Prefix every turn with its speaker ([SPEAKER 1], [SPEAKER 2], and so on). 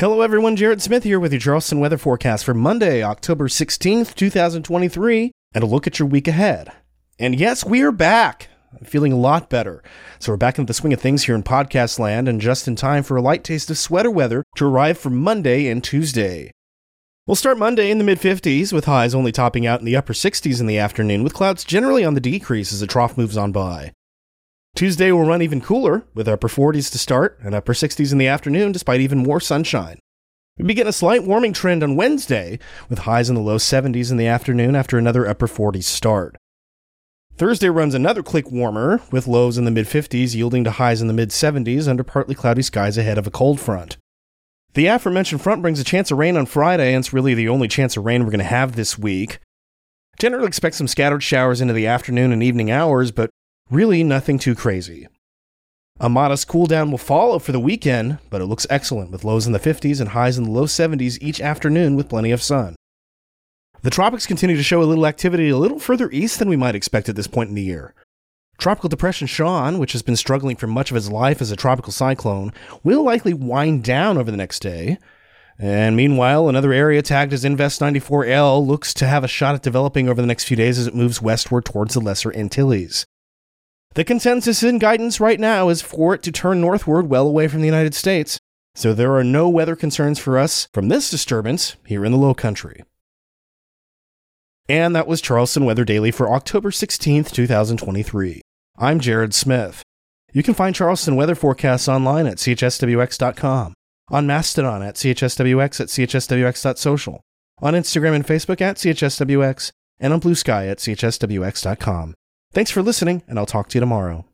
[SPEAKER 1] Hello, everyone. Jared Smith here with your Charleston weather forecast for Monday, October 16th, 2023, and a look at your week ahead. And yes, we are back. I'm feeling a lot better. So we're back into the swing of things here in podcast land and just in time for a light taste of sweater weather to arrive for Monday and Tuesday. We'll start Monday in the mid 50s, with highs only topping out in the upper 60s in the afternoon, with clouds generally on the decrease as the trough moves on by. Tuesday will run even cooler, with upper 40s to start and upper 60s in the afternoon, despite even more sunshine. We begin a slight warming trend on Wednesday, with highs in the low 70s in the afternoon after another upper 40s start. Thursday runs another click warmer, with lows in the mid 50s yielding to highs in the mid 70s under partly cloudy skies ahead of a cold front. The aforementioned front brings a chance of rain on Friday, and it's really the only chance of rain we're going to have this week. Generally expect some scattered showers into the afternoon and evening hours, but Really nothing too crazy. A modest cool down will follow for the weekend, but it looks excellent with lows in the 50s and highs in the low 70s each afternoon with plenty of sun. The tropics continue to show a little activity a little further east than we might expect at this point in the year. Tropical Depression Sean, which has been struggling for much of its life as a tropical cyclone, will likely wind down over the next day. And meanwhile, another area tagged as Invest 94L looks to have a shot at developing over the next few days as it moves westward towards the Lesser Antilles. The consensus and guidance right now is for it to turn northward well away from the United States, so there are no weather concerns for us from this disturbance here in the Low Country. And that was Charleston Weather Daily for October 16th, 2023. I'm Jared Smith. You can find Charleston weather forecasts online at chswx.com, on Mastodon at chswx at chswx.social, on Instagram and Facebook at chswx, and on Bluesky at chswx.com. Thanks for listening, and I'll talk to you tomorrow.